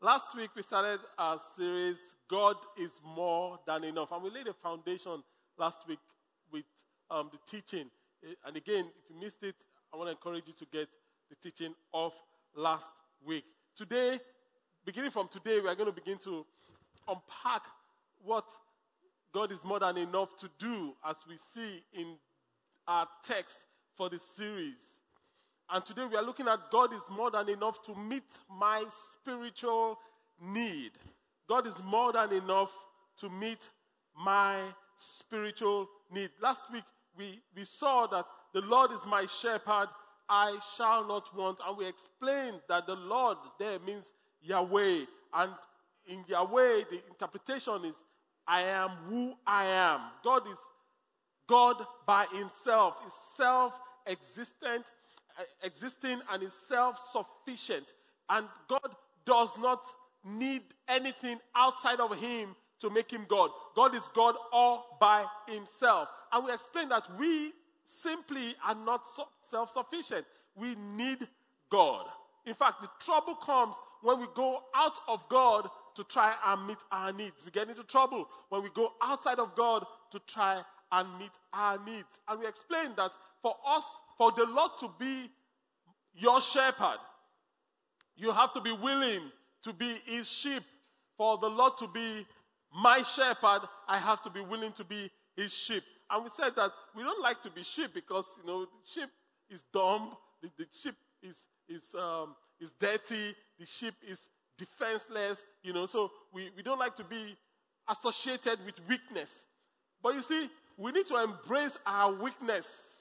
Last week we started our series, God is More Than Enough. And we laid a foundation last week with um, the teaching. Eh, And again, if you missed it, I want to encourage you to get the teaching of last week. Today, beginning from today, we are going to begin to unpack what God is more than enough to do as we see in our text for the series. And today we are looking at God is more than enough to meet my spiritual need. God is more than enough to meet my spiritual need. Last week we, we saw that the Lord is my shepherd, I shall not want. And we explained that the Lord there means Yahweh. And in Yahweh, the interpretation is I am who I am. God is God by himself is self existent, Uh, existing and is self sufficient. And God does not need anything outside of him to make him God. God is God all by himself. And we explained that we simply are not self sufficient. We need God. In fact, the trouble comes when we go out of God to try and meet our needs. We get into trouble when we go outside of God to try and meet our needs. And we explained that for us, for the Lord to be your shepherd, you have to be willing to be his sheep. For the Lord to be my shepherd, I have to be willing to be his sheep. And we said that we don't like to be sheep because, you know, sheep is dumb, the, the sheep is, is, um, is dirty, the sheep is defenseless, you know, so we, we don't like to be associated with weakness. But you see, we need to embrace our weakness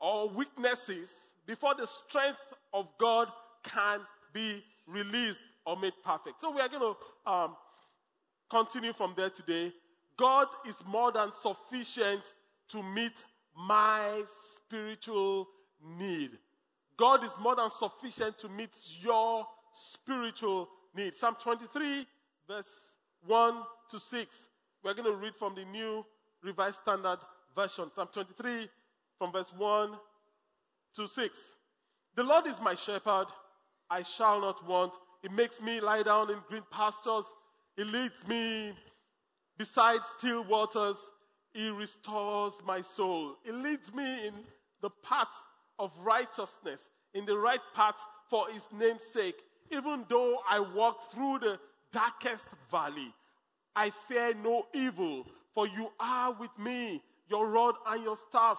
or weaknesses before the strength of God can be released or made perfect. So we are going to um, continue from there today. God is more than sufficient to meet my spiritual need. God is more than sufficient to meet your spiritual need. Psalm 23, verse 1 to 6. We're going to read from the New Revised Standard Version. Psalm 23, from verse 1 to 6. The Lord is my shepherd, I shall not want. He makes me lie down in green pastures. He leads me beside still waters. He restores my soul. He leads me in the path of righteousness, in the right path for his name's sake. Even though I walk through the darkest valley, I fear no evil, for you are with me. Your rod and your staff,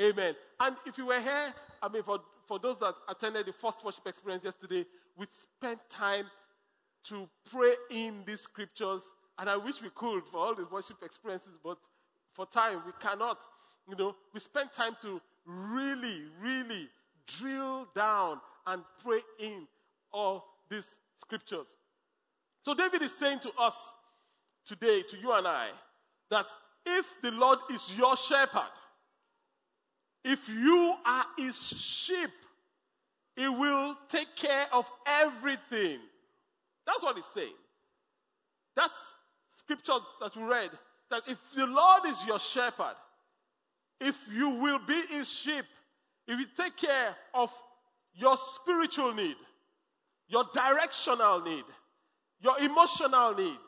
Amen. And if you were here, I mean, for, for those that attended the first worship experience yesterday, we spent time to pray in these scriptures. And I wish we could for all these worship experiences, but for time, we cannot. You know, we spent time to really, really drill down and pray in all these scriptures. So David is saying to us today, to you and I, that if the Lord is your shepherd, if you are his sheep, he will take care of everything. That's what he's saying. That's scripture that we read. That if the Lord is your shepherd, if you will be his sheep, if you take care of your spiritual need, your directional need, your emotional needs,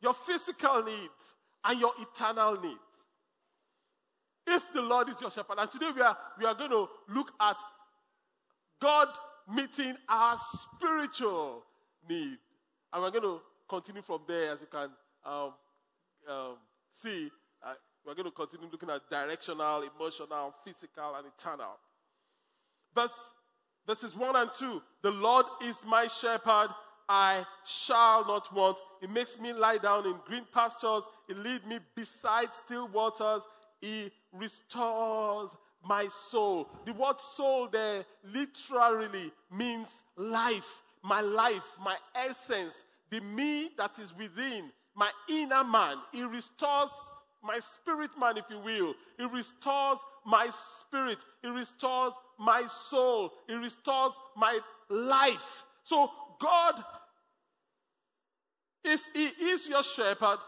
your physical needs, and your eternal needs. If the Lord is your shepherd, and today we are, we are going to look at God meeting our spiritual need. And we're going to continue from there, as you can um, um, see. Uh, We're going to continue looking at directional, emotional, physical, and eternal. Verse, verses 1 and 2 The Lord is my shepherd, I shall not want. He makes me lie down in green pastures, He leads me beside still waters, He restores my soul. The word soul there literally means life, my life, my essence, the me that is within, my inner man. He restores my spirit man, if you will. He restores my spirit. He restores my soul. He restores my life. So God, if He is your shepherd,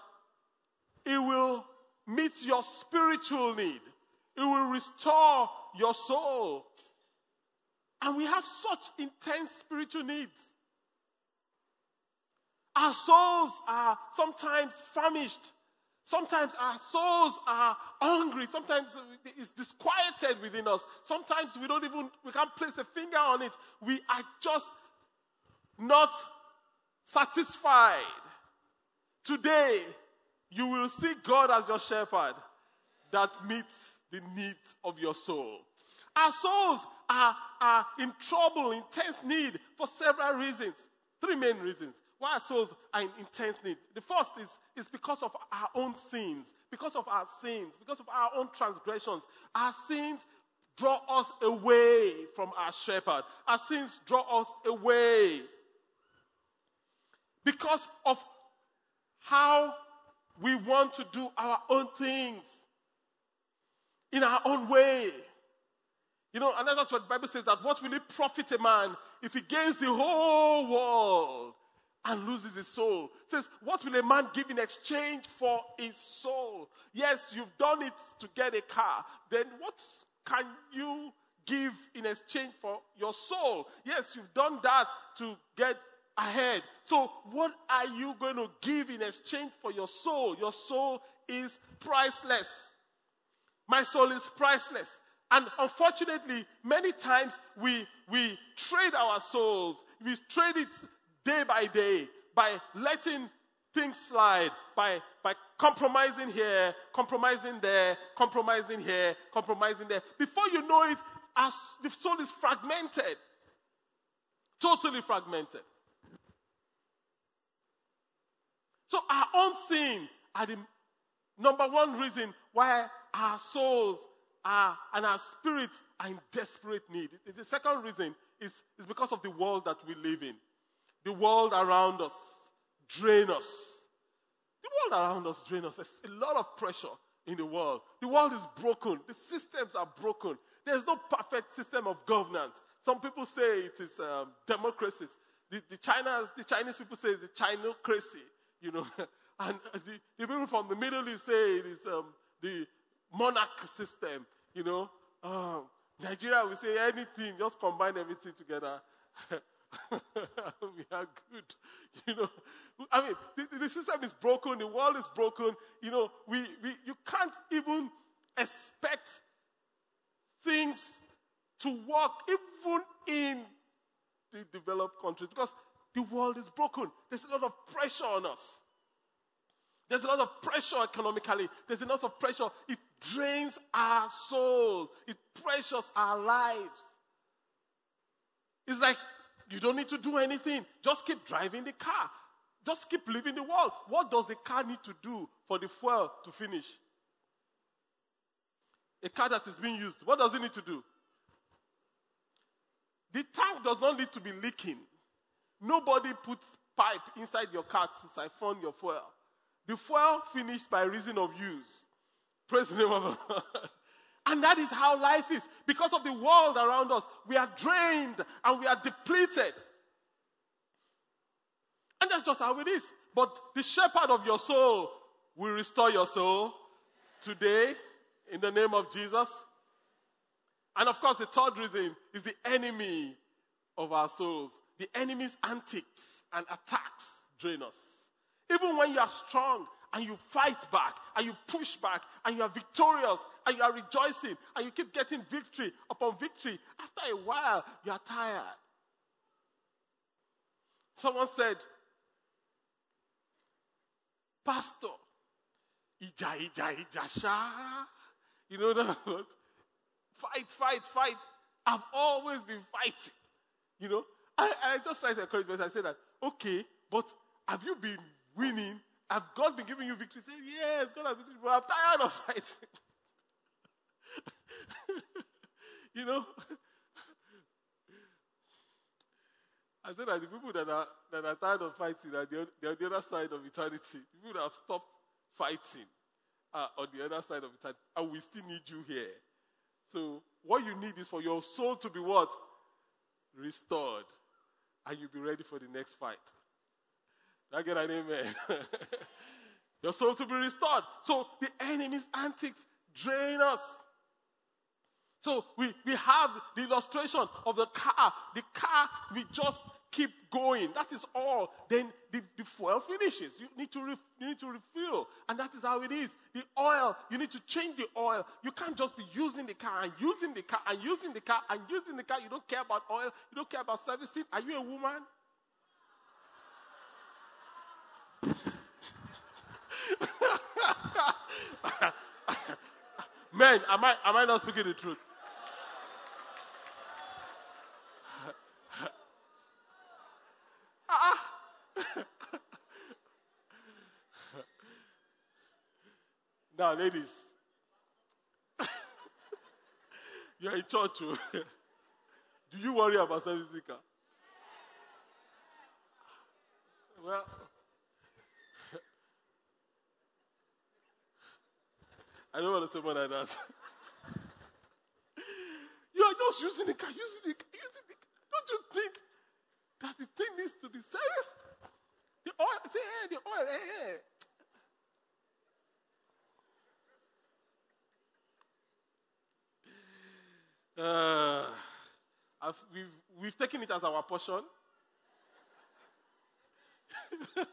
He will meet your spiritual need. it will restore your soul. And we have such intense spiritual needs. Our souls are sometimes famished. Sometimes our souls are hungry. Sometimes it's disquieted within us. Sometimes we don't even, we can't place a finger on it. We are just not satisfied. Today, you will see God as your shepherd that meets the needs of your soul. Our souls are, are in trouble, intense need for several reasons. Three main reasons why our souls are in intense need. The first is, is because of our own sins, because of our sins, because of our own transgressions. Our sins draw us away from our shepherd. Our sins draw us away because of how we want to do our own things in our own way. You know, and that's what the Bible says that what will it profit a man if he gains the whole world and loses his soul? It says, what will a man give in exchange for his soul? Yes, you've done it to get a car. Then what can you give in exchange for your soul? Yes, you've done that to get ahead. So what are you going to give in exchange for your soul? Your soul is priceless. My soul is priceless. And unfortunately, many times we, we trade our souls. We trade it day by day by letting things slide, by, by compromising here, compromising there, compromising here, compromising there. Before you know it, as the soul is fragmented. Totally fragmented. So our own sin are the number one reason why our souls are, and our spirits are in desperate need. The second reason is, is because of the world that we live in. The world around us drain us. The world around us drain us. There's a lot of pressure in the world. The world is broken. The systems are broken. There's no perfect system of governance. Some people say it is um, democracies. The, the, the Chinese people say it's a Chinocracy, you know. and the, the, people from the Middle East say it is um, the monarch system, you know. Um, Nigeria, we say anything, just combine everything together. we are good. You know, I mean, the, the, system is broken, the world is broken. You know, we, we, you can't even expect things to work even in the developed countries because the world is broken. There's a lot of pressure on us. There's a lot of pressure economically. There's a lot of pressure. It drains our soul. It pressures our lives. It's like you don't need to do anything. Just keep driving the car. Just keep living the world. What does the car need to do for the fuel to finish? A car that is being used, what does it need to do? The tank does not need to be leaking. Nobody puts pipe inside your car to siphon your fuel. The fuel finished by reason of use. Praise the name of the Lord. And that is how life is. Because of the world around us, we are drained and we are depleted. And that's just how it is. But the shepherd of your soul will restore your soul today in the name of Jesus. And of course, the third reason is the enemy of our souls. The enemy's antics and attacks drain us. Even when you are strong and you fight back and you push back and you are victorious and you are rejoicing and you keep getting victory upon victory, after a while, you are tired. Someone said, Pastor, ija, ija, ija, sha. You know that? Fight, fight, fight. I've always been fighting. You know? I, I just try to encourage myself. I say that, okay, but have you been winning? Have God been giving you victory? Say, yes, God has been victory, but I'm tired of fighting. you know? I said that the people that are, that are tired of fighting are the, they're the other side of eternity. People that have stopped fighting are on the other side of eternity. And we still need you here. So what you need is for your soul to be what? Restored. And you'll be ready for the next fight. Did I get an amen? your soul to be restored. So the enemy's antics drain us. So we, we have the illustration of the car. The car, we just keep going. That is all. Then the, the fuel finishes. You need, to ref, you need to refill. And that is how it is. The oil, you need to change the oil. You can't just be using the car and using the car and using the car and using the car. You don't care about oil. You don't care about servicing. Are you a woman? Men, am I, am I not speaking the truth? Now, ladies, you're in church. oh. Do you worry about servicing car? Well, I don't want to say more than that. you are just using the car, using the car, using the car. Don't you think that the thing needs to be serviced? The oil, say, hey, the oil, hey, hey. Uh, I've, we've, we've it as our portion.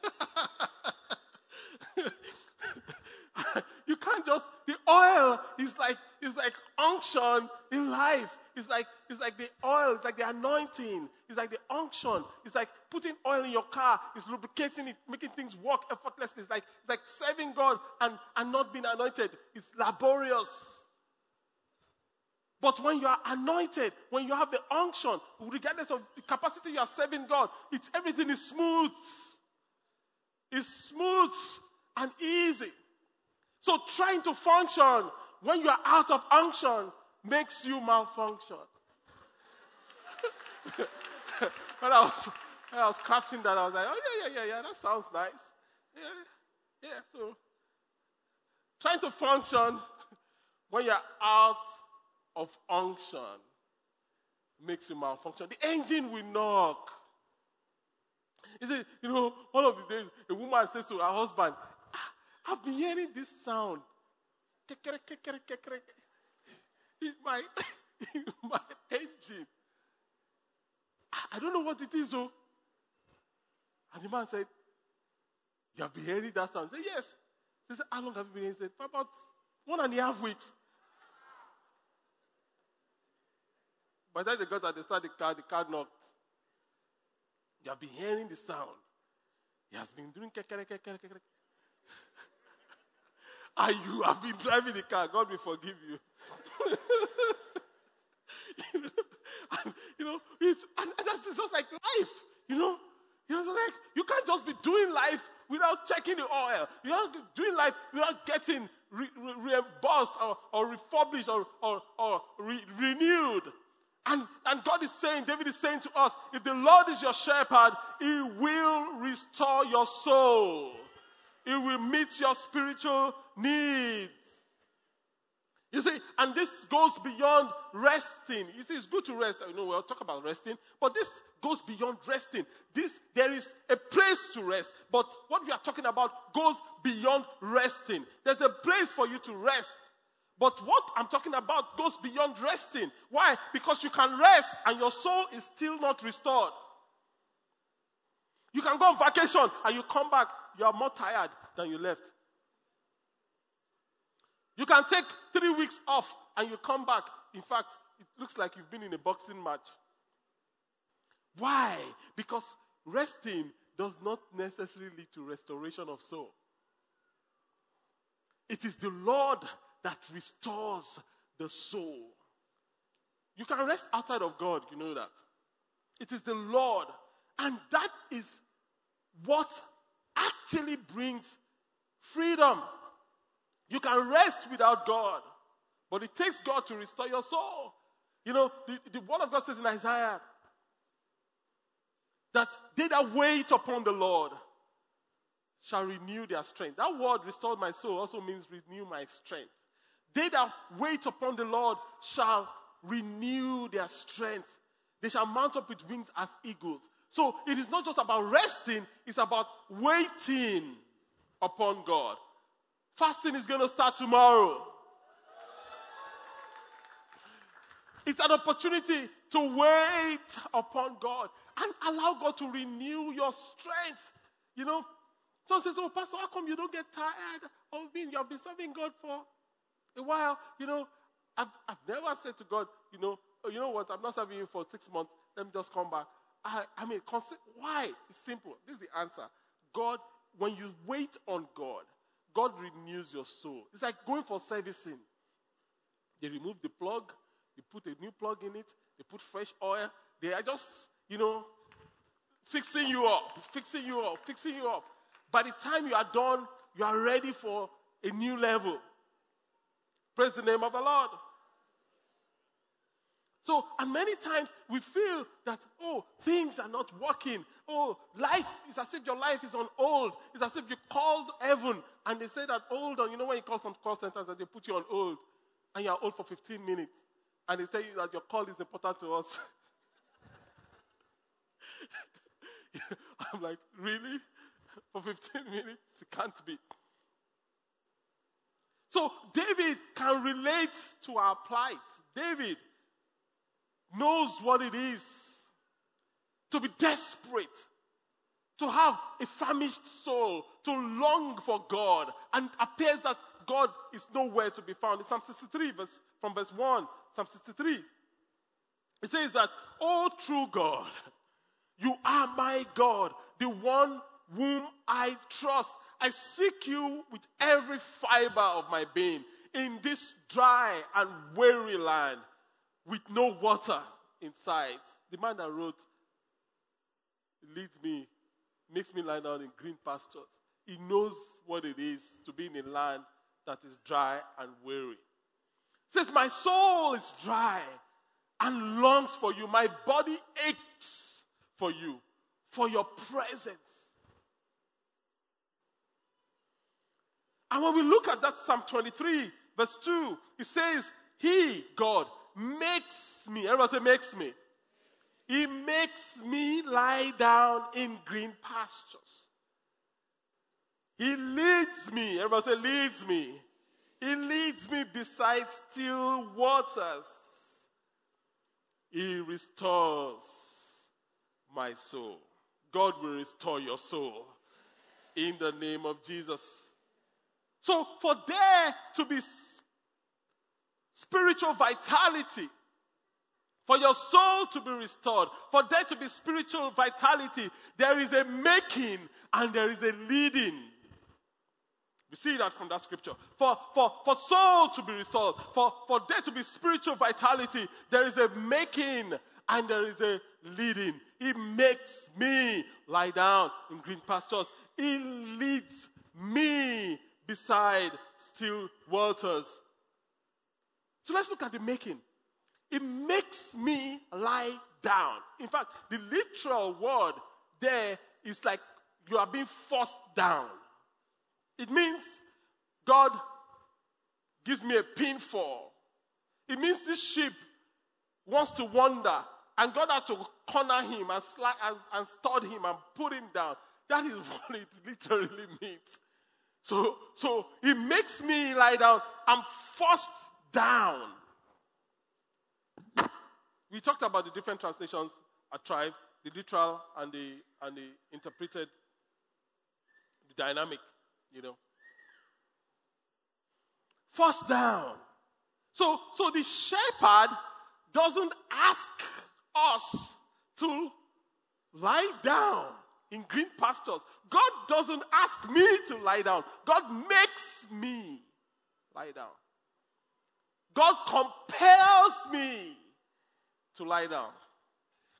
you can't just the oil is like is like unction in life. It's like it's like the oil, it's like the anointing, it's like the unction, it's like putting oil in your car, it's lubricating it, making things work effortlessly. It's like it's like serving God and, and not being anointed. It's laborious. But when you are anointed, when you have the unction, regardless of the capacity you are serving God, it's everything is smooth. It's smooth and easy. So trying to function when you are out of unction makes you malfunction. when I was, when I was crafting that, I was like, oh yeah, yeah, yeah, yeah, that sounds nice. Yeah, yeah. So trying to function when you're out of unction makes you malfunction. The engine will knock. He said, you know, one of the days, a woman says to her husband, "Ah, I've been hearing this sound. In my, in my engine. "Ah, I don't know what it is, oh. And the man said, You have been hearing that sound? He said, Yes. He said, How long have you been hearing? He said, For about one and a half weeks. By the time they got at the start, the car, the car knocked. You have been hearing the sound. He has been doing kekere, kekere, kekere. and you have been driving the car. God will forgive you. you know, and, you know, it's, and, and that's just like life. You know, you know, like you can't just be doing life without checking the oil. You're not doing life without getting re- re- reimbursed or, or refurbished or, or, or re- renewed. And, and God is saying, David is saying to us, if the Lord is your shepherd, He will restore your soul. He will meet your spiritual needs. You see, and this goes beyond resting. You see, it's good to rest. You know, we'll talk about resting, but this goes beyond resting. This, there is a place to rest, but what we are talking about goes beyond resting. There's a place for you to rest. But what I'm talking about goes beyond resting. Why? Because you can rest and your soul is still not restored. You can go on vacation and you come back, you are more tired than you left. You can take three weeks off and you come back. In fact, it looks like you've been in a boxing match. Why? Because resting does not necessarily lead to restoration of soul. It is the Lord that restores the soul. You can rest outside of God, you know that. It is the Lord. And that is what actually brings freedom. You can rest without God, but it takes God to restore your soul. You know, the, the word of God says in Isaiah that they that wait upon the Lord shall renew their strength. That word, restore my soul, also means renew my strength. They that wait upon the Lord shall renew their strength. They shall mount up with wings as eagles. So it is not just about resting, it's about waiting upon God. Fasting is going to start tomorrow. It's an opportunity to wait upon God and allow God to renew your strength. You know, so says, Oh, Pastor, how come you don't get tired of being? You have been serving God for a while. You know, I've, I've never said to God, you know, oh, you know what? I'm not serving you for six months. Let me just come back. I, I mean, why? It's simple. This is the answer. God, when you wait on God, God renews your soul. It's like going for servicing. They remove the plug, they put a new plug in it, they put fresh oil. They are just, you know, fixing you up, fixing you up, fixing you up. By the time you are done, you are ready for a new level. Praise the name of the Lord. So, and many times we feel that, oh, things are not working. Oh, life is as if your life is on hold. It's as if you called heaven and they say that, hold on. You know when you call some call centers that they put you on hold and you're hold for 15 minutes and they tell you that your call is important to us. I'm like, really? For 15 minutes? It can't be. So David can relate to our plight. David knows what it is to be desperate, to have a famished soul, to long for God, and it appears that God is nowhere to be found. In Psalm 63, verse, from verse 1, Psalm 63, it says that, Oh, true God, you are my God, the one whom I trust. I seek you with every fiber of my being in this dry and weary land with no water inside. The man that wrote, leads me, makes me lie down in green pastures. He knows what it is to be in a land that is dry and weary. Says, My soul is dry and longs for you. My body aches for you, for your presence. And when we look at that Psalm 23, verse 2, it says, He, God, makes me. Everybody say, makes me. He makes me lie down in green pastures. He leads me. Everybody say, leads me. He leads me beside still waters. He restores my soul. God will restore your soul in the name of Jesus. So, for there to be spiritual vitality, for your soul to be restored, for there to be spiritual vitality, there is a making and there is a leading. We see that from that scripture. For, for, for soul to be restored, for, for there to be spiritual vitality, there is a making and there is a leading. He makes me lie down in green pastures. He leads me beside still waters. So let's look at the making. It makes me lie down. In fact, the literal word there is like you are being forced down. It means God gives me a pinfall. It means this sheep wants to wander, and God had to corner him and, slide, and, and stud him and put him down. That is what it literally means. So, so it makes me lie down. I'm forced down. We talked about the different translations at Tribe, the literal and the and the interpreted, the dynamic, you know. Forced down. So so the shepherd doesn't ask us to lie down in green pastures. God doesn't ask me to lie down. God makes me lie down. God compels me to lie down.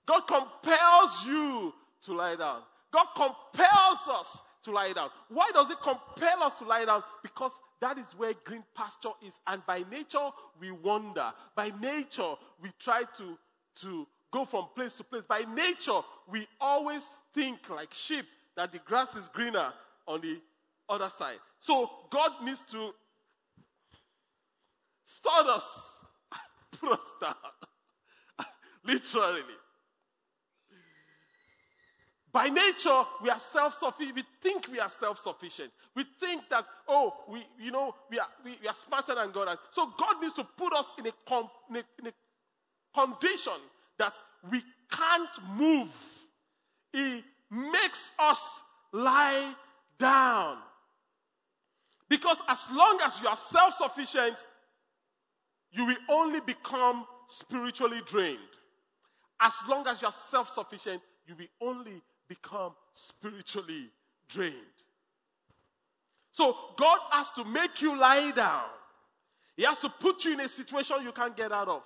God compels you to lie down. God compels us to lie down. Why does it compel us to lie down? Because that is where green pasture is. And by nature, we wander. By nature, we try to, to go from place to place. By nature, we always think like sheep that the grass is greener on the other side. So God needs to start us, put us down. Literally. By nature, we are self-sufficient. We think we are self-sufficient. We think that, oh, we, you know, we are, we, we are smarter than God. So God needs to put us in a, com, in, a, in a condition that we can't move. He makes us lie down. Because as long as you are self-sufficient, you will only become spiritually drained. As long as you are self-sufficient, you will only become spiritually drained. So God has to make you lie down. He has to put you in a situation you can't get out of.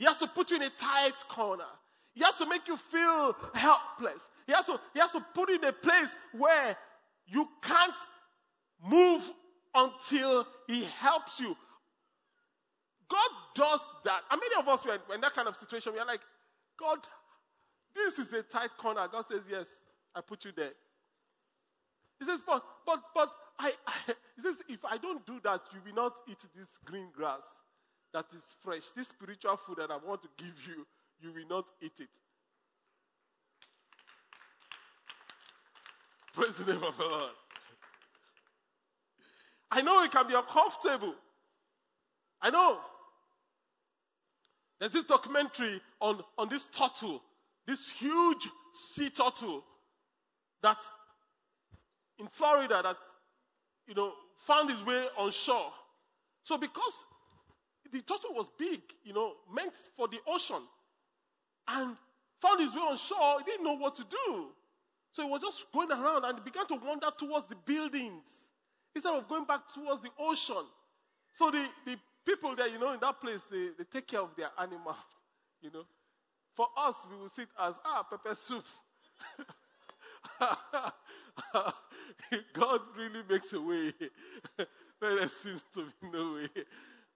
He has to put you in a tight corner. He has to make you feel helpless. He has to, he has to put you in a place where you can't move until He helps you. God does that. And many of us were in that kind of situation. We are like, God, this is a tight corner. God says, Yes, I put you there. He says, But, but, but, I, I, he says, if I don't do that, you will not eat this green grass that is fresh. This spiritual food that I want to give you, you will not eat it. Praise the name of the Lord. I know it can be uncomfortable. I know. There's this documentary on, on this turtle, this huge sea turtle that in Florida that, you know, found his way on shore. So because the turtle was big, you know, meant for the ocean, and found his way on shore, he didn't know what to do. So he was just going around and began to wander towards the buildings instead of going back towards the ocean. So the, the people there, you know, in that place, they, they take care of their animals, you know. For us, we will see it as, ah, pepper soup. God really makes a way there seems to be no way.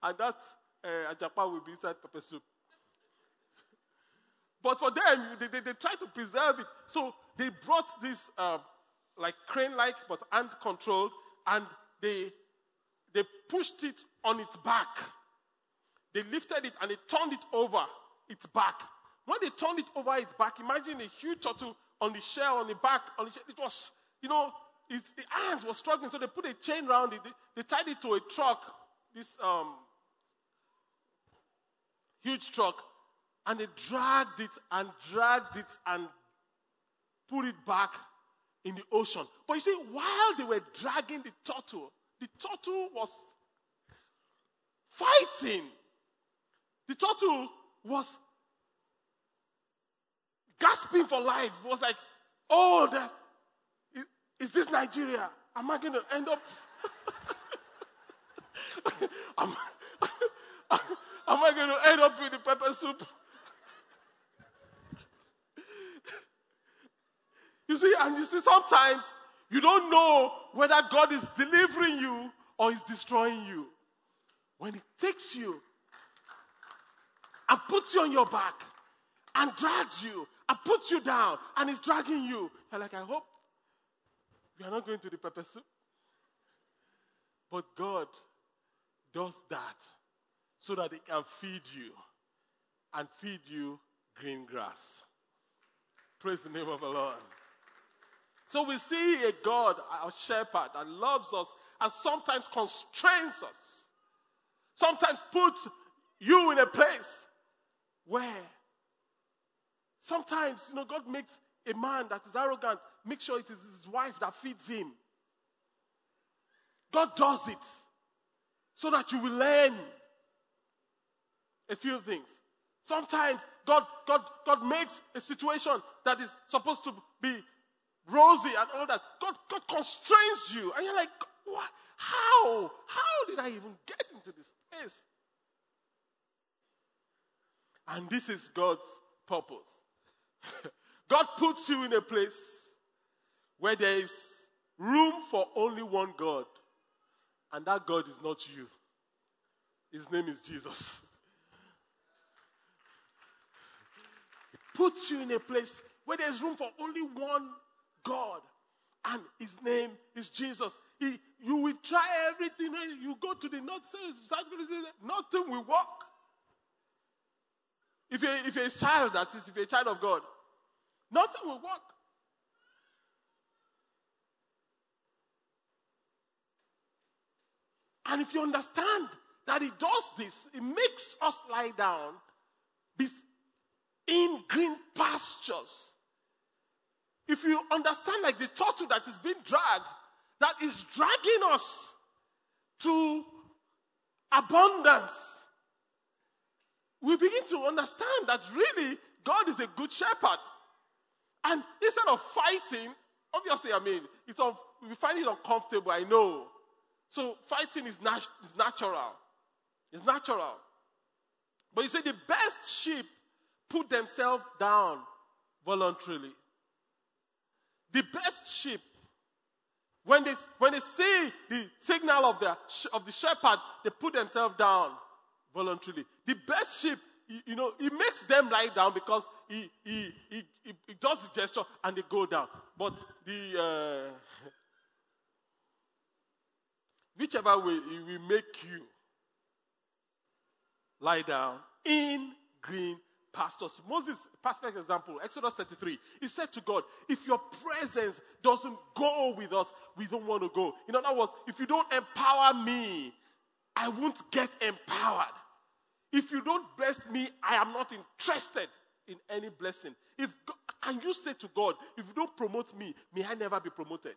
And that uh, ajapa will be inside pepper soup. But for them, they, they, they try to preserve it. So they brought this, uh, like crane like, but hand controlled, and they, they pushed it on its back. They lifted it and they turned it over its back. When they turned it over its back, imagine a huge turtle on the shell, on the back, on the shell. It was, you know, the hands were struggling, so they put a chain around it. They, they tied it to a truck, this um, huge truck, and they dragged it and dragged it and put it back in the ocean. But you see, while they were dragging the turtle, the turtle was fighting. The turtle was gasping for life. It was like, oh, that, is, is this Nigeria? Am I going to end up? am, am I going to end up with the pepper soup? You see, and you see, sometimes you don't know whether God is delivering you or is destroying you. When He takes you and puts you on your back and drags you and puts you down and is dragging you, you're like, I hope we are not going to the pepper soup. But God does that so that He can feed you and feed you green grass. Praise the name of the Lord. So we see a God, a shepherd that loves us and sometimes constrains us. Sometimes puts you in a place where sometimes, you know, God makes a man that is arrogant, make sure it is his wife that feeds him. God does it so that you will learn a few things. Sometimes God, God, God makes a situation that is supposed to be rosy and all that. God, God constrains you. And you're like, what? How? How did I even get into this place? And this is God's purpose. God puts you in a place where there is room for only one God. And that God is not you. His name is Jesus. Puts you in a place where there's room for only one God. And his name is Jesus. He, you will try everything. and You go to the north, south, nothing will work. If you're, if you're a child, that is, if you're a child of God, nothing will work. And if you understand that He does this, He makes us lie down in green pastures. If you understand, like the turtle that is being dragged, that is dragging us to abundance, we begin to understand that really God is a good shepherd. And instead of fighting, obviously, I mean, it's we find it uncomfortable, I know. So fighting is, nat- is natural. It's natural. But you say the best sheep put themselves down voluntarily. The best sheep, when they, when they see the signal of the, of the shepherd, they put themselves down voluntarily. The best sheep, you, know, he makes them lie down because he, he, he, he, he does the gesture and they go down. But the, uh, whichever way he will make you lie down in green pastors. Moses, perfect example, Exodus 33. He said to God, If your presence doesn't go with us, we don't want to go. In other words, if you don't empower me, I won't get empowered. If you don't bless me, I am not interested in any blessing. If can you say to God, if you don't promote me, may I never be promoted?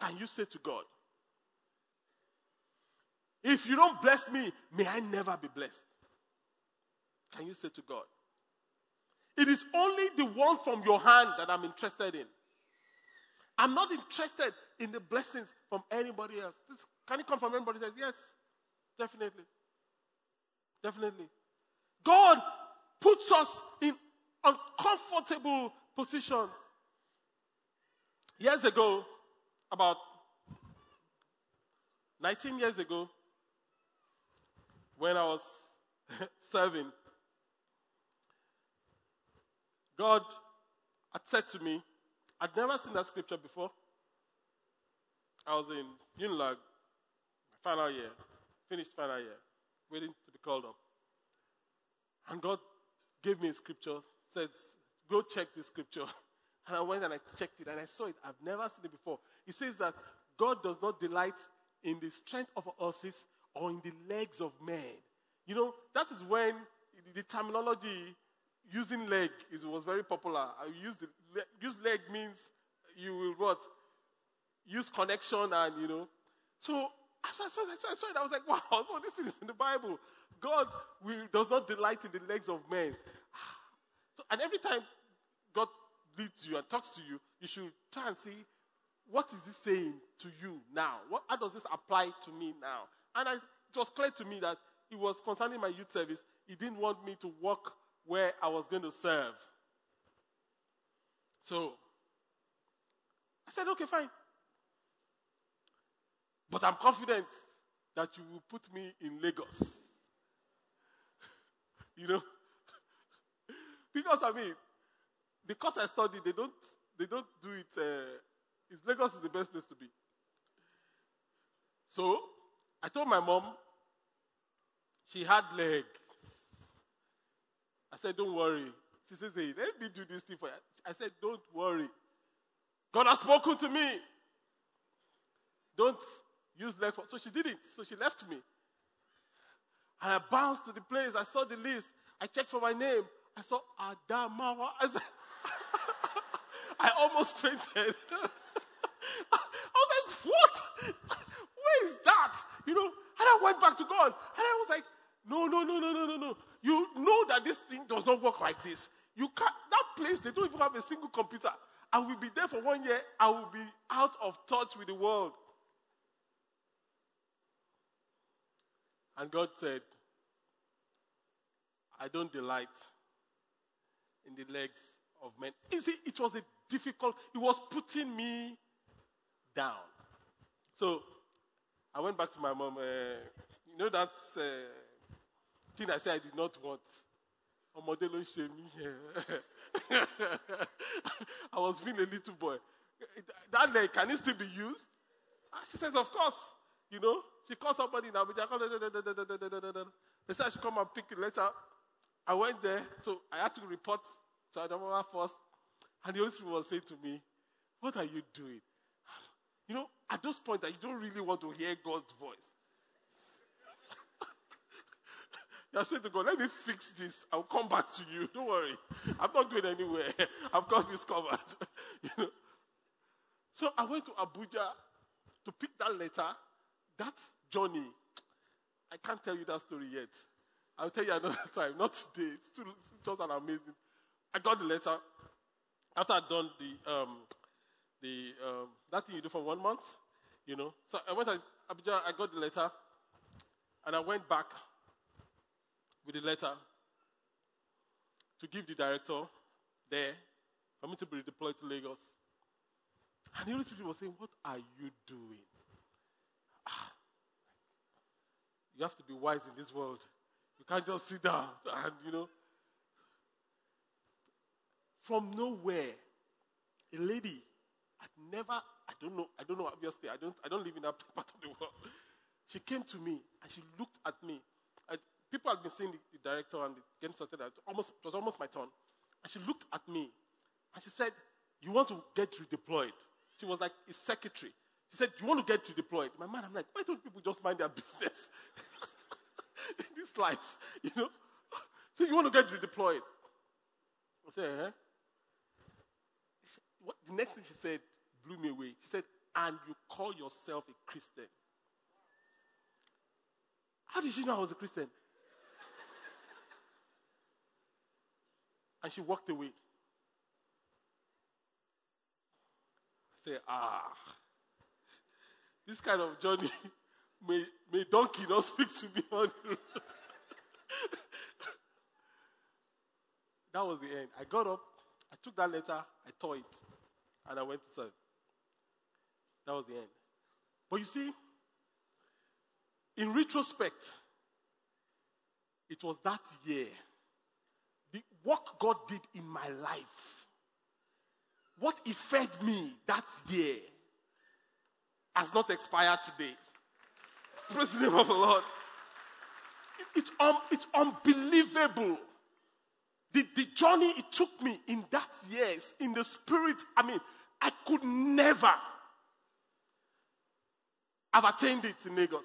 Can you say to God, if you don't bless me, may I never be blessed? Can you say to God? It is only the one from your hand that I'm interested in. I'm not interested in the blessings from anybody else. This, can it come from anybody? Says yes, definitely, definitely. God puts us in uncomfortable positions. Years ago, about 19 years ago, when I was serving, God had said to me, I'd never seen that scripture before. I was in Unilag, final year, finished final year, waiting to be called up. And God gave me a scripture, says, go check this scripture. And I went and I checked it and I saw it. I've never seen it before. It says that God does not delight in the strength of horses or in the legs of men. You know, that is when the terminology using leg is, was very popular. I use the use leg means you will what use connection and you know. So I saw, I saw, I saw it. I was like, wow. So this is in the Bible. God will, does not delight in the legs of men. So and every time God leads you and talks to you, you should try and see what is he saying to you now. What, how does this apply to me now? And I, it was clear to me that it was concerning my youth service. He didn't want me to walk where I was going to serve. So I said, okay, fine. But I'm confident that you will put me in Lagos. you know? because I mean, the course I studied, they don't they don't do it. Uh, Lagos is the best place to be. So I told my mom. She had legs. I said, Don't worry. She says, Hey, let me do this thing for you. I said, Don't worry. God has spoken to me. Don't use leg for. So she did it. So she left me. And I bounced to the place. I saw the list. I checked for my name. I saw Adamawa. I, said, I almost fainted. I was like, what? Where is that? You know, and I went back to God. And I was like, no, no, no, no, no, no, no. You know that this thing does not work like this. You can't, that place, they don't even have a single computer. I will be there for one year. I will be out of touch with the world. And God said, I don't delight in the legs of men. You see, it was a difficult, it was putting me down. So I went back to my mom. Uh, you know that uh, thing I said I did not want. Ọmọdé ló ṣe mí. I was being a little boy. That leg, can it still be used? Ah, She says, of course. You know, she called somebody in Abuja. They said I should come and pick the letter. I went there, so I had to report to Adamawa first. And the Holy Spirit was saying to me, What are you doing? You know, at those points that you don't really want to hear God's voice. You're saying to God, let me fix this. I'll come back to you. Don't worry. I'm not going anywhere. I've got this covered. you know. So I went to Abuja to pick that letter. That journey, I can't tell you that story yet. I'll tell you another time. Not today. It's, too, it's just an amazing. I got the letter after I'd done the um, the um, that thing you do for one month, you know. So I went to Abuja. I got the letter, and I went back with the letter to give the director there for me to be deployed to Lagos. And the Holy Spirit was saying, What are you doing? Ah. You have to be wise in this world. You can't just sit down and, you know. From nowhere, a lady I'd never, I don't know, I don't know, obviously, I don't, I don't live in that part of the world. She came to me and she looked at me. People had been seeing the, the director and the, getting started. It, almost, it was almost my turn. And she looked at me and she said, You want to get redeployed? She was like his secretary. She said, You want to get redeployed? My man, I'm like, Why don't people just mind their business in this life? You know? So you want to get redeployed? I said, eh? She- what, the next thing she said blew me away. She said, And you call yourself a Christian? How did she know I was a Christian? And she walked away. I said, ah, this kind of journey, may, may donkey not speak to me on the road. that was the end. I got up, I took that letter, I tore it, and I went to serve. That was the end. But you see, in retrospect, it was that year. Work God did in my life, what He fed me that year, has not expired today. Praise the name of the Lord. It- it's, it's unbelievable. The, the journey it took me in that years, in the spirit, I mean, I could never have attained it in Lagos.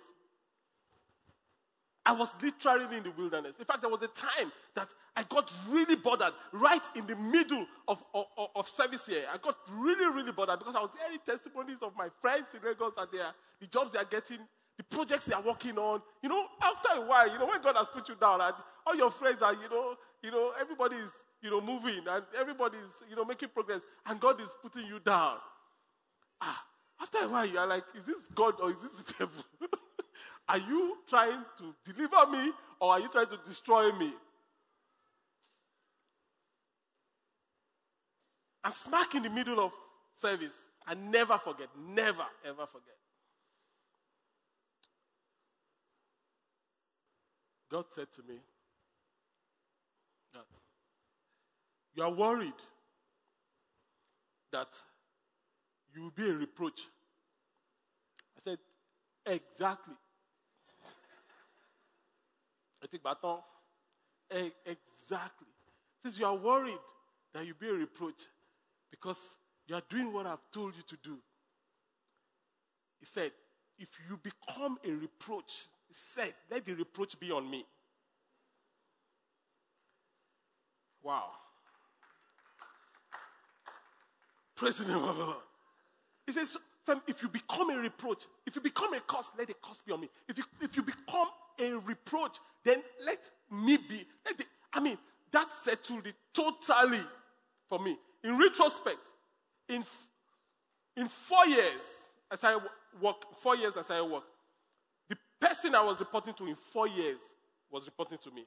I was literally in the wilderness. In fact, there was a time that I got really bothered right in the middle of, of, of service here. I got really, really bothered because I was hearing testimonies of my friends in Lagos and their, the jobs they are getting, the projects they are working on. You know, after a while, you know, when God has put you down and all your friends are, you know, you know, everybody is, you know, moving and everybody is, you know, making progress and God is putting you down. Ah, after a while, you are like, is this God or is this the devil? Are you trying to deliver me or are you trying to destroy me? And smack in the middle of service. I never forget, never, ever forget. God said to me, that You are worried that you will be a reproach. I said, Exactly. I think. E- Exactly. Says you are worried that you'll be a reproach because you are doing what I've told you to do. He said, if you become a reproach, he said, let the reproach be on me. Wow. Praise the name of the Lord. He says, if you become a reproach, if you become a curse, let the curse be on me. If you, if you become a reproach, then let me be. Let the, I mean, that settled it totally for me. In retrospect, in, In four years, as I work, four years as I work, the person I was reporting to in four years was reporting to me.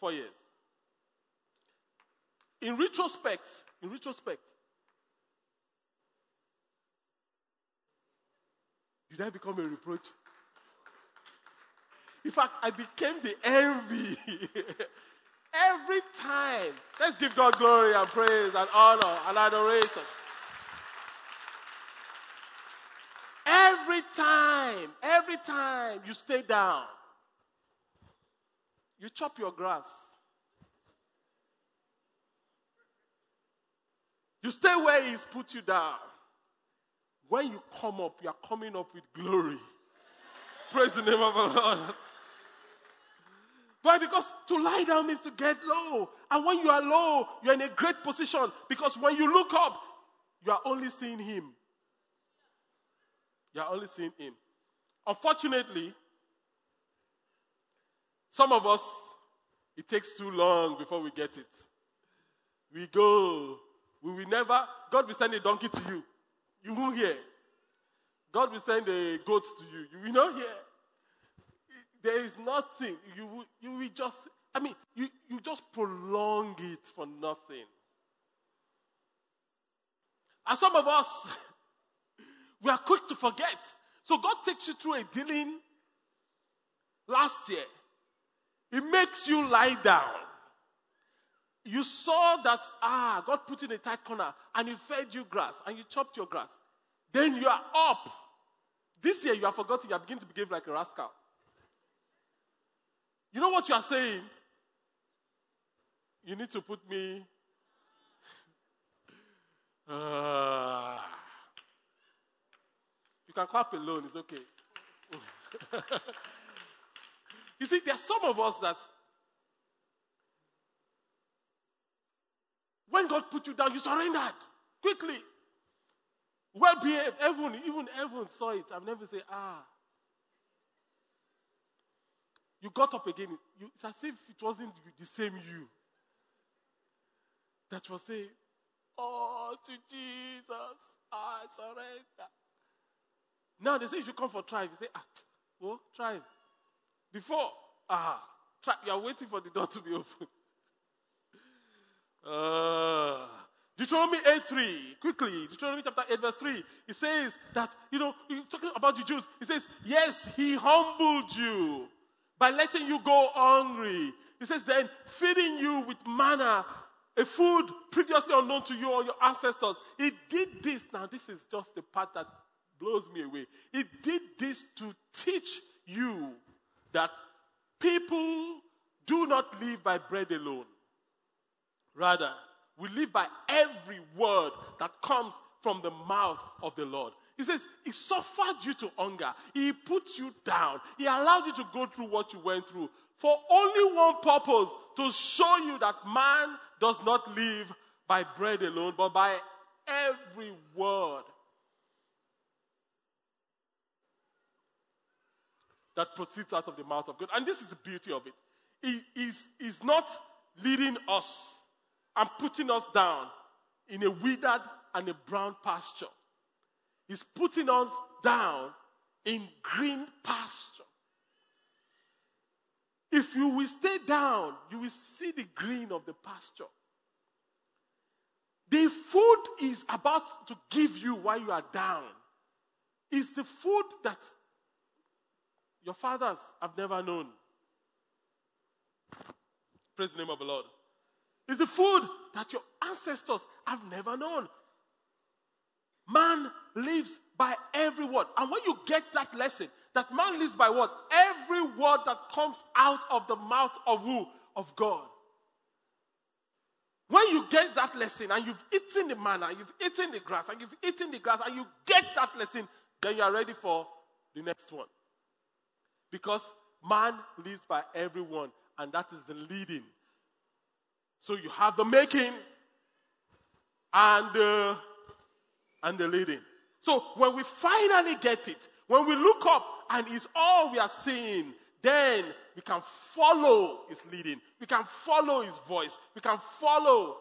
Four years. In retrospect, in retrospect, did I become a reproach? In fact, I became the envy. Every time. Let's give God glory and praise and honor and adoration. Every time, every time you stay down, you chop your grass. You stay where He's put you down. When you come up, you are coming up with glory. Praise the name of the Lord. Why? Because to lie down means to get low. And when you are low, you're in a great position. Because when you look up, you are only seeing Him. You are only seeing Him. Unfortunately, some of us, it takes too long before we get it. We go. We will never, God will send a donkey to you. You won't hear. God will send a goat to you. You will not hear. There is nothing. You will, you will just, I mean, you, you just prolong it for nothing. And some of us, we are quick to forget. So God takes you through a dealing last year. He makes you lie down. You saw that, ah, God put you in a tight corner and He fed you grass and you chopped your grass. Then you are up. This year you have forgotten, you are beginning to behave like a rascal. You know what you are saying? You need to put me. Uh, you can clap alone, it's okay. you see, there are some of us that when God put you down, you surrendered quickly. Well behaved. Everyone, even everyone saw it. I've never said, ah. You got up again. You, it's as if it wasn't the same you that was saying, Oh, to Jesus, I surrender. Now they say you should come for trial. You say, Ah, well, trial. Before, ah, try, you are waiting for the door to be open. Uh, Deuteronomy 8 3, quickly, Deuteronomy chapter 8, verse 3, it says that, you know, talking about the Jews, it says, Yes, he humbled you by letting you go hungry. He says, then feeding you with manna, a food previously unknown to you or your ancestors. He did this. Now, this is just the part that blows me away. He did this to teach you that people do not live by bread alone. Rather, we live by every word that comes from the mouth of the Lord. He says, He suffered you to hunger. He put you down. He allowed you to go through what you went through for only one purpose to show you that man does not live by bread alone, but by every word that proceeds out of the mouth of God. And this is the beauty of it. He is, is not leading us and putting us down in a withered and a brown pasture. He's putting us down in green pasture. If you will stay down, you will see the green of the pasture. The food is about to give you while you are down. It's the food that your fathers have never known. Praise the name of the Lord. It's the food that your ancestors have never known. Lives by every word. And when you get that lesson, that man lives by what? Every word that comes out of the mouth of who? Of God. When you get that lesson and you've eaten the manna, you've eaten the grass, and you've eaten the grass, and you get that lesson, then you are ready for the next one. Because man lives by everyone, and that is the leading. So you have the making and the and the leading. So when we finally get it, when we look up and it's all we are seeing, then we can follow his leading. We can follow his voice. We can follow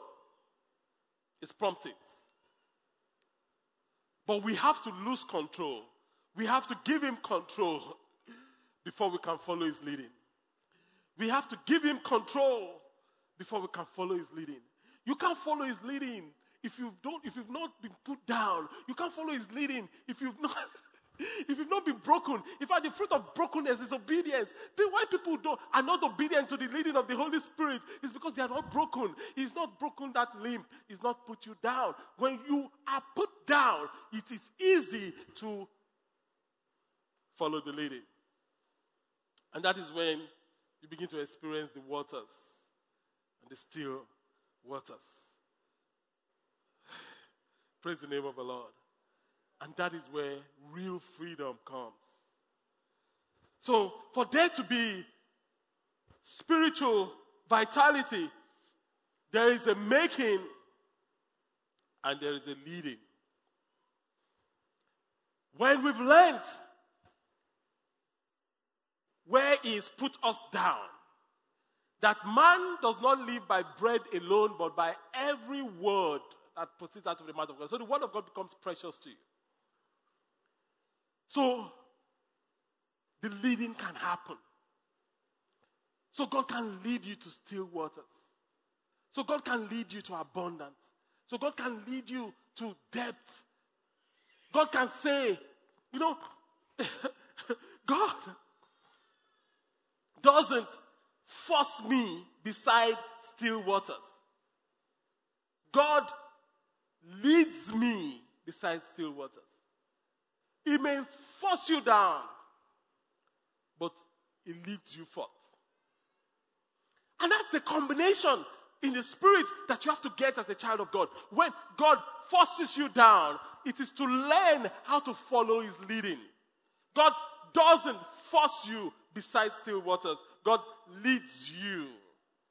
his promptings. But we have to lose control. We have to give him control before we can follow his leading. We have to give him control before we can follow his leading. You can't follow his leading if you don't if you've not been put down. You can't follow his leading if you've not if you've not been broken, in fact, the fruit of brokenness is obedience. But why people don't, are not obedient to the leading of the Holy Spirit is because they are not broken. He's not broken that limb. He's not put you down. When you are put down, it is easy to follow the leading. And that is when you begin to experience the waters and the still waters. Praise the name of the Lord. And that is where real freedom comes. So, for there to be spiritual vitality, there is a making and there is a leading. When we've learned where He's put us down, that man does not live by bread alone, but by every word that proceeds out of the mouth of God. So the word of God becomes precious to you. So the leading can happen. So God can lead you to still waters. So God can lead you to abundance. So God can lead you to depth. God can say, you know, God doesn't force me beside still waters. God leads me beside still waters. He may force you down, but it leads you forth. And that's the combination in the spirit that you have to get as a child of God. When God forces you down, it is to learn how to follow his leading. God doesn't force you beside still waters. God leads you.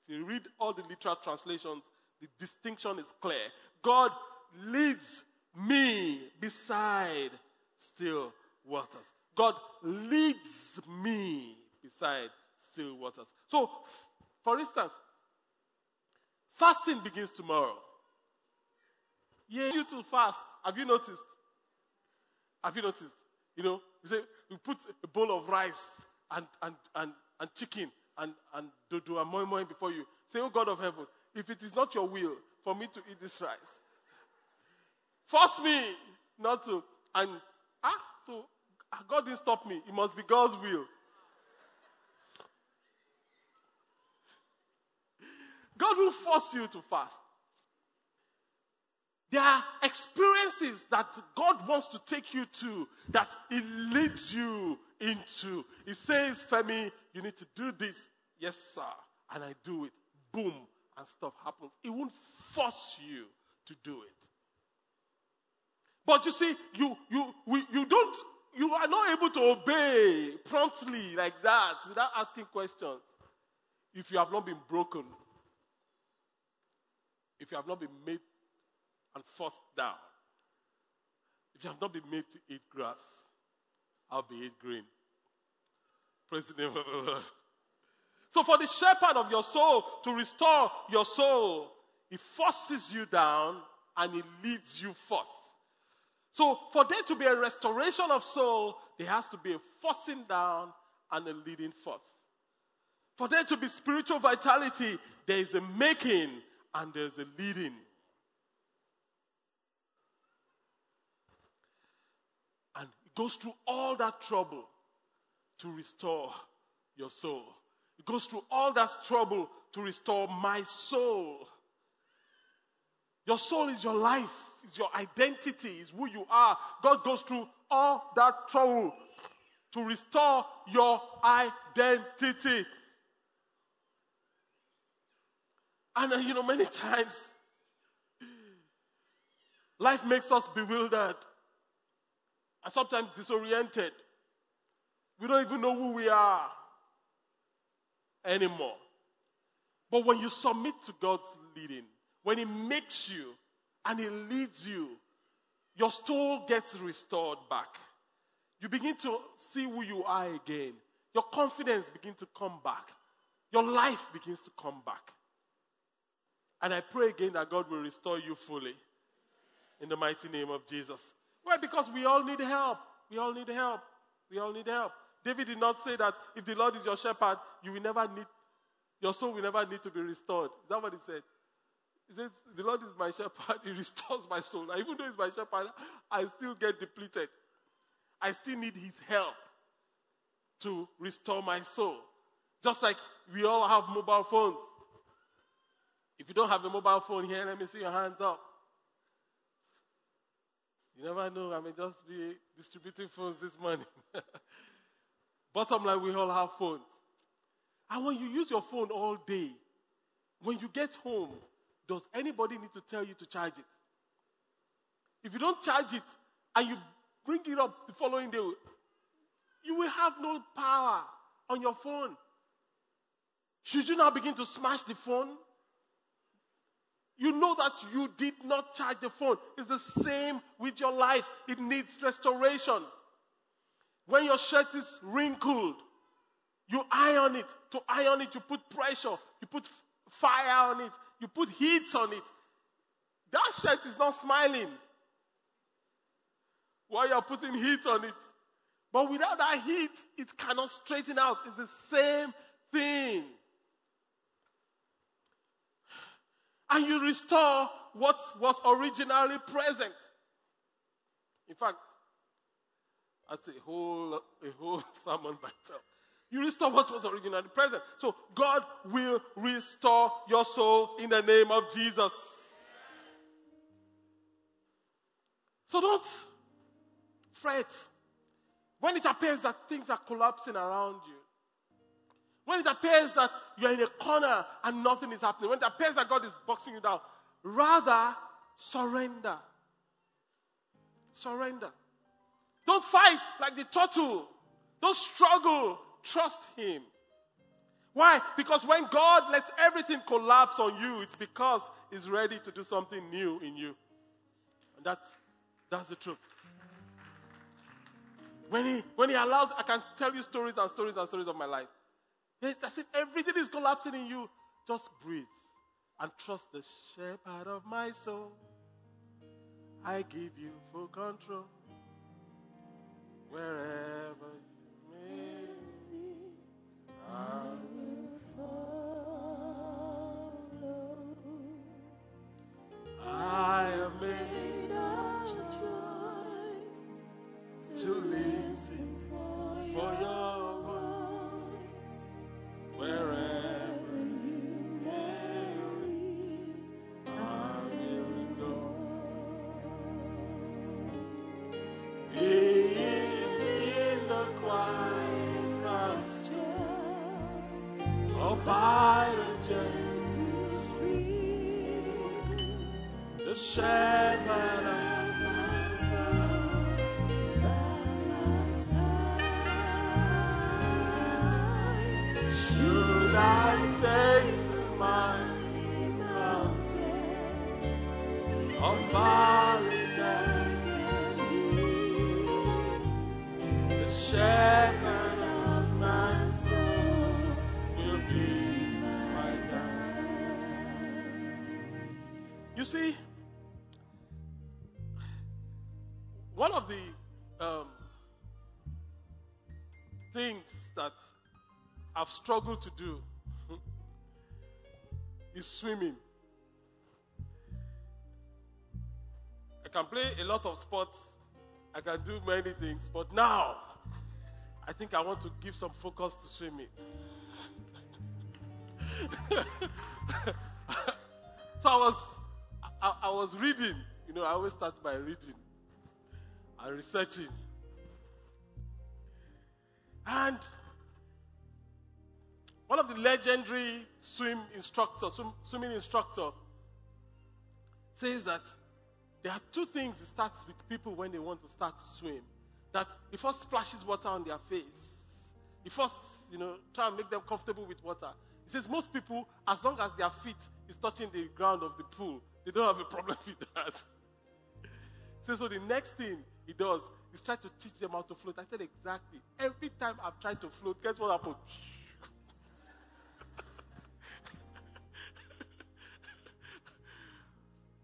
If you read all the literal translations, the distinction is clear. God leads me beside still waters. God leads me beside still waters. So, for instance, fasting begins tomorrow. Yeah, you to fast. Have you noticed? Have you noticed? You know, you say we put a bowl of rice and and and, and chicken and and dodo and moi moi before you. Say, Oh God of heaven, if it is not your will for me to eat this rice, force me not to. And ah, so God didn't stop me. It must be God's will. God will force you to fast. There are experiences that God wants to take you to that He leads you into. He says, Femi, you need to do this. Yes, sir. And I do it. Boom. And stuff happens. He won't force you to do it. But you see, you, you, we, you don't you are not able to obey promptly like that without asking questions if you have not been broken, if you have not been made and forced down, if you have not been made to eat grass, I'll be eat green. Praise the name of the Lord. So, for the shepherd of your soul to restore your soul, he forces you down and he leads you forth. So, for there to be a restoration of soul, there has to be a forcing down and a leading forth. For there to be spiritual vitality, there is a making and there's a leading. And it goes through all that trouble to restore your soul. It goes through all that trouble to restore my soul. Your soul is your life is your identity, is who you are. God goes through all that trouble to restore your identity. And uh, you know, many times life makes us bewildered and sometimes disoriented. We don't even know who we are anymore. But when you submit to God's leading, when He makes you and He leads you, your soul gets restored back. You begin to see who you are again. Your confidence begins to come back. Your life begins to come back. And I pray again that God will restore you fully in the mighty name of Jesus. Why? Because we all need help. We all need help. We all need help. David did not say that if the Lord is your shepherd, you will never need, your soul will never need to be restored. Is that what he said? He says, The Lord is my shepherd, he restores my soul. Now, even though he's my shepherd, I still get depleted. I still need his help to restore my soul. Just like we all have mobile phones. If you don't have a mobile phone here, let me see your hands up. You never know, I may just be distributing phones this morning. Bottom line, we all have phones. And when you use your phone all day, when you get home, does anybody need to tell you to charge it? If you don't charge it and you bring it up the following day, you will have no power on your phone. Should you now begin to smash the phone? You know that you did not charge the phone. It's the same with your life. It needs restoration. When your shirt is wrinkled, you iron it. To iron it, you put pressure, you put fire on it, you put heat on it. That shirt is not smiling while you're putting heat on it. But without that heat, it cannot straighten out. It's the same thing. And you restore what was originally present. In fact, that's a whole, a whole sermon by itself. You restore what was originally present. So God will restore your soul in the name of Jesus. So don't fret. When it appears that things are collapsing around you, when it appears that you're in a corner and nothing is happening, when it appears that God is boxing you down, rather surrender. Surrender. Don't fight like the turtle. Don't struggle. Trust Him. Why? Because when God lets everything collapse on you, it's because He's ready to do something new in you. And that's, that's the truth. When he, when he allows, I can tell you stories and stories and stories of my life. It's as if everything is collapsing in you. Just breathe and trust the shepherd of my soul. I give you full control wherever. I am made a choice to I've to do is swimming. I can play a lot of sports, I can do many things, but now I think I want to give some focus to swimming. so I was, I, I was reading. You know, I always start by reading and researching. And legendary swim instructor, swim, swimming instructor, says that there are two things that starts with people when they want to start to swim. That he first splashes water on their face. He first, you know, try and make them comfortable with water. He says most people, as long as their feet is touching the ground of the pool, they don't have a problem with that. So, so the next thing he does is try to teach them how to float. I said exactly. Every time I've tried to float, guess what happened?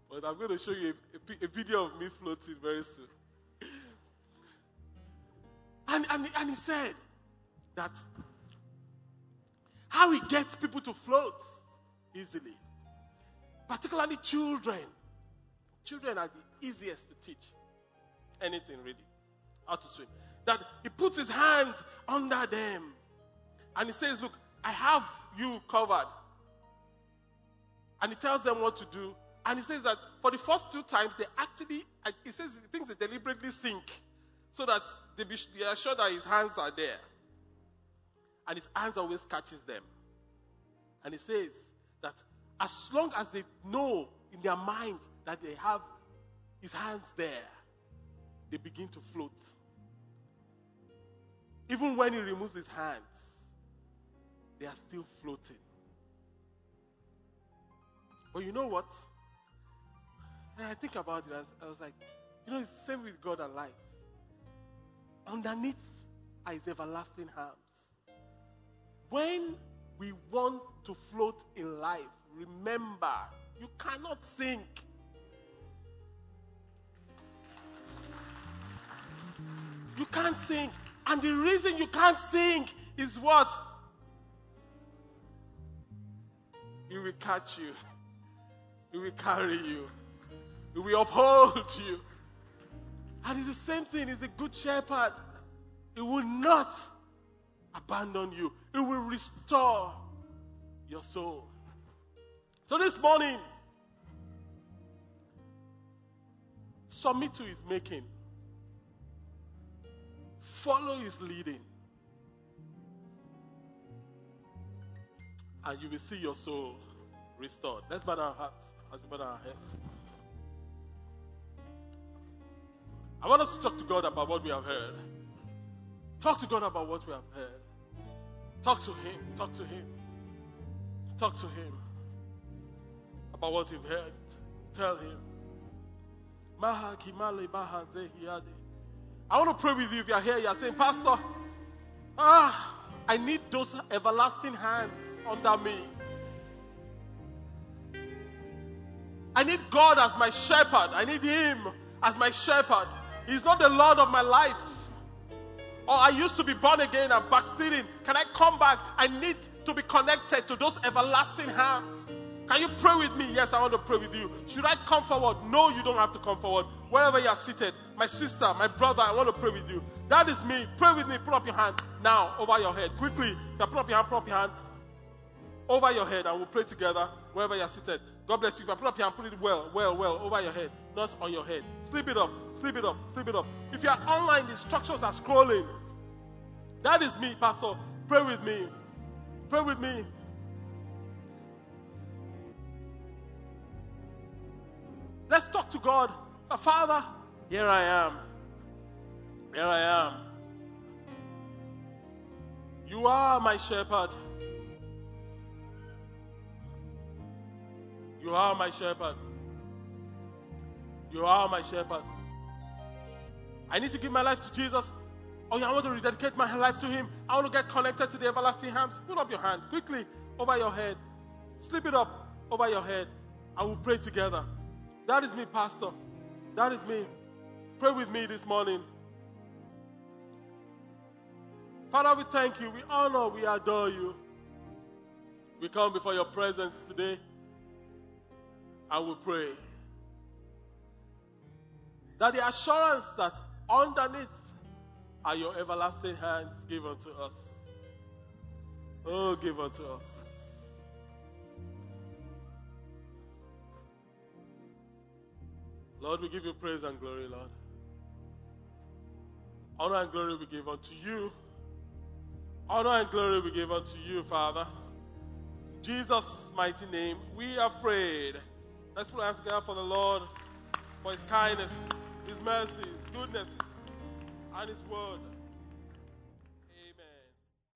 But I'm going to show you a, a, a video of me floating very soon. and, and, and he said that how he gets people to float easily, particularly children. Children are the easiest to teach anything really, how to swim. That he puts his hand under them and he says, Look, I have you covered. And he tells them what to do. And he says that for the first two times, they actually, he says, he thinks they deliberately sink so that they, be, they are sure that his hands are there. And his hands always catches them. And he says that as long as they know in their mind that they have his hands there, they begin to float. Even when he removes his hands, they are still floating. But you know what? And I think about it, I was like, you know, it's the same with God and life. Underneath are his everlasting arms. When we want to float in life, remember, you cannot sink. You can't sink. And the reason you can't sink is what? He will catch you. He will carry you. Will uphold you. And it's the same thing. He's a good shepherd. He will not abandon you. He will restore your soul. So this morning, submit to his making. Follow his leading. And you will see your soul restored. Let's bow our hearts as we bow our heads. I want us to talk to God about what we have heard. Talk to God about what we have heard. Talk to Him. Talk to Him. Talk to Him about what we've heard. Tell Him. I want to pray with you if you're here. You're saying, Pastor, ah, I need those everlasting hands under me. I need God as my shepherd. I need Him as my shepherd. He's not the Lord of my life. Or I used to be born again and backsliding. Can I come back? I need to be connected to those everlasting hands. Can you pray with me? Yes, I want to pray with you. Should I come forward? No, you don't have to come forward. Wherever you are seated, my sister, my brother, I want to pray with you. That is me. Pray with me. Put up your hand now over your head. Quickly. Put up your hand, put up your hand over your head, and we'll pray together wherever you are seated. God bless you. If I put up your hand, put it well, well, well over your head, not on your head. Slip it up, slip it up, slip it up. If you are online, the instructions are scrolling. That is me, Pastor. Pray with me. Pray with me. Let's talk to God. Father, here I am. Here I am. You are my shepherd. You are my shepherd. You are my shepherd. I need to give my life to Jesus. Oh, yeah, I want to rededicate my life to Him. I want to get connected to the everlasting arms. Put up your hand quickly over your head. Slip it up over your head. I will pray together. That is me, Pastor. That is me. Pray with me this morning. Father, we thank you. We honor, we adore you. We come before your presence today. I will pray that the assurance that underneath are your everlasting hands given to us. Oh, give unto us. Lord, we give you praise and glory, Lord. Honor and glory we give unto you. Honor and glory we give unto you, Father. Jesus' mighty name, we are prayed. Let's put our hands together for the Lord, for his kindness, his mercies, goodness, and his word.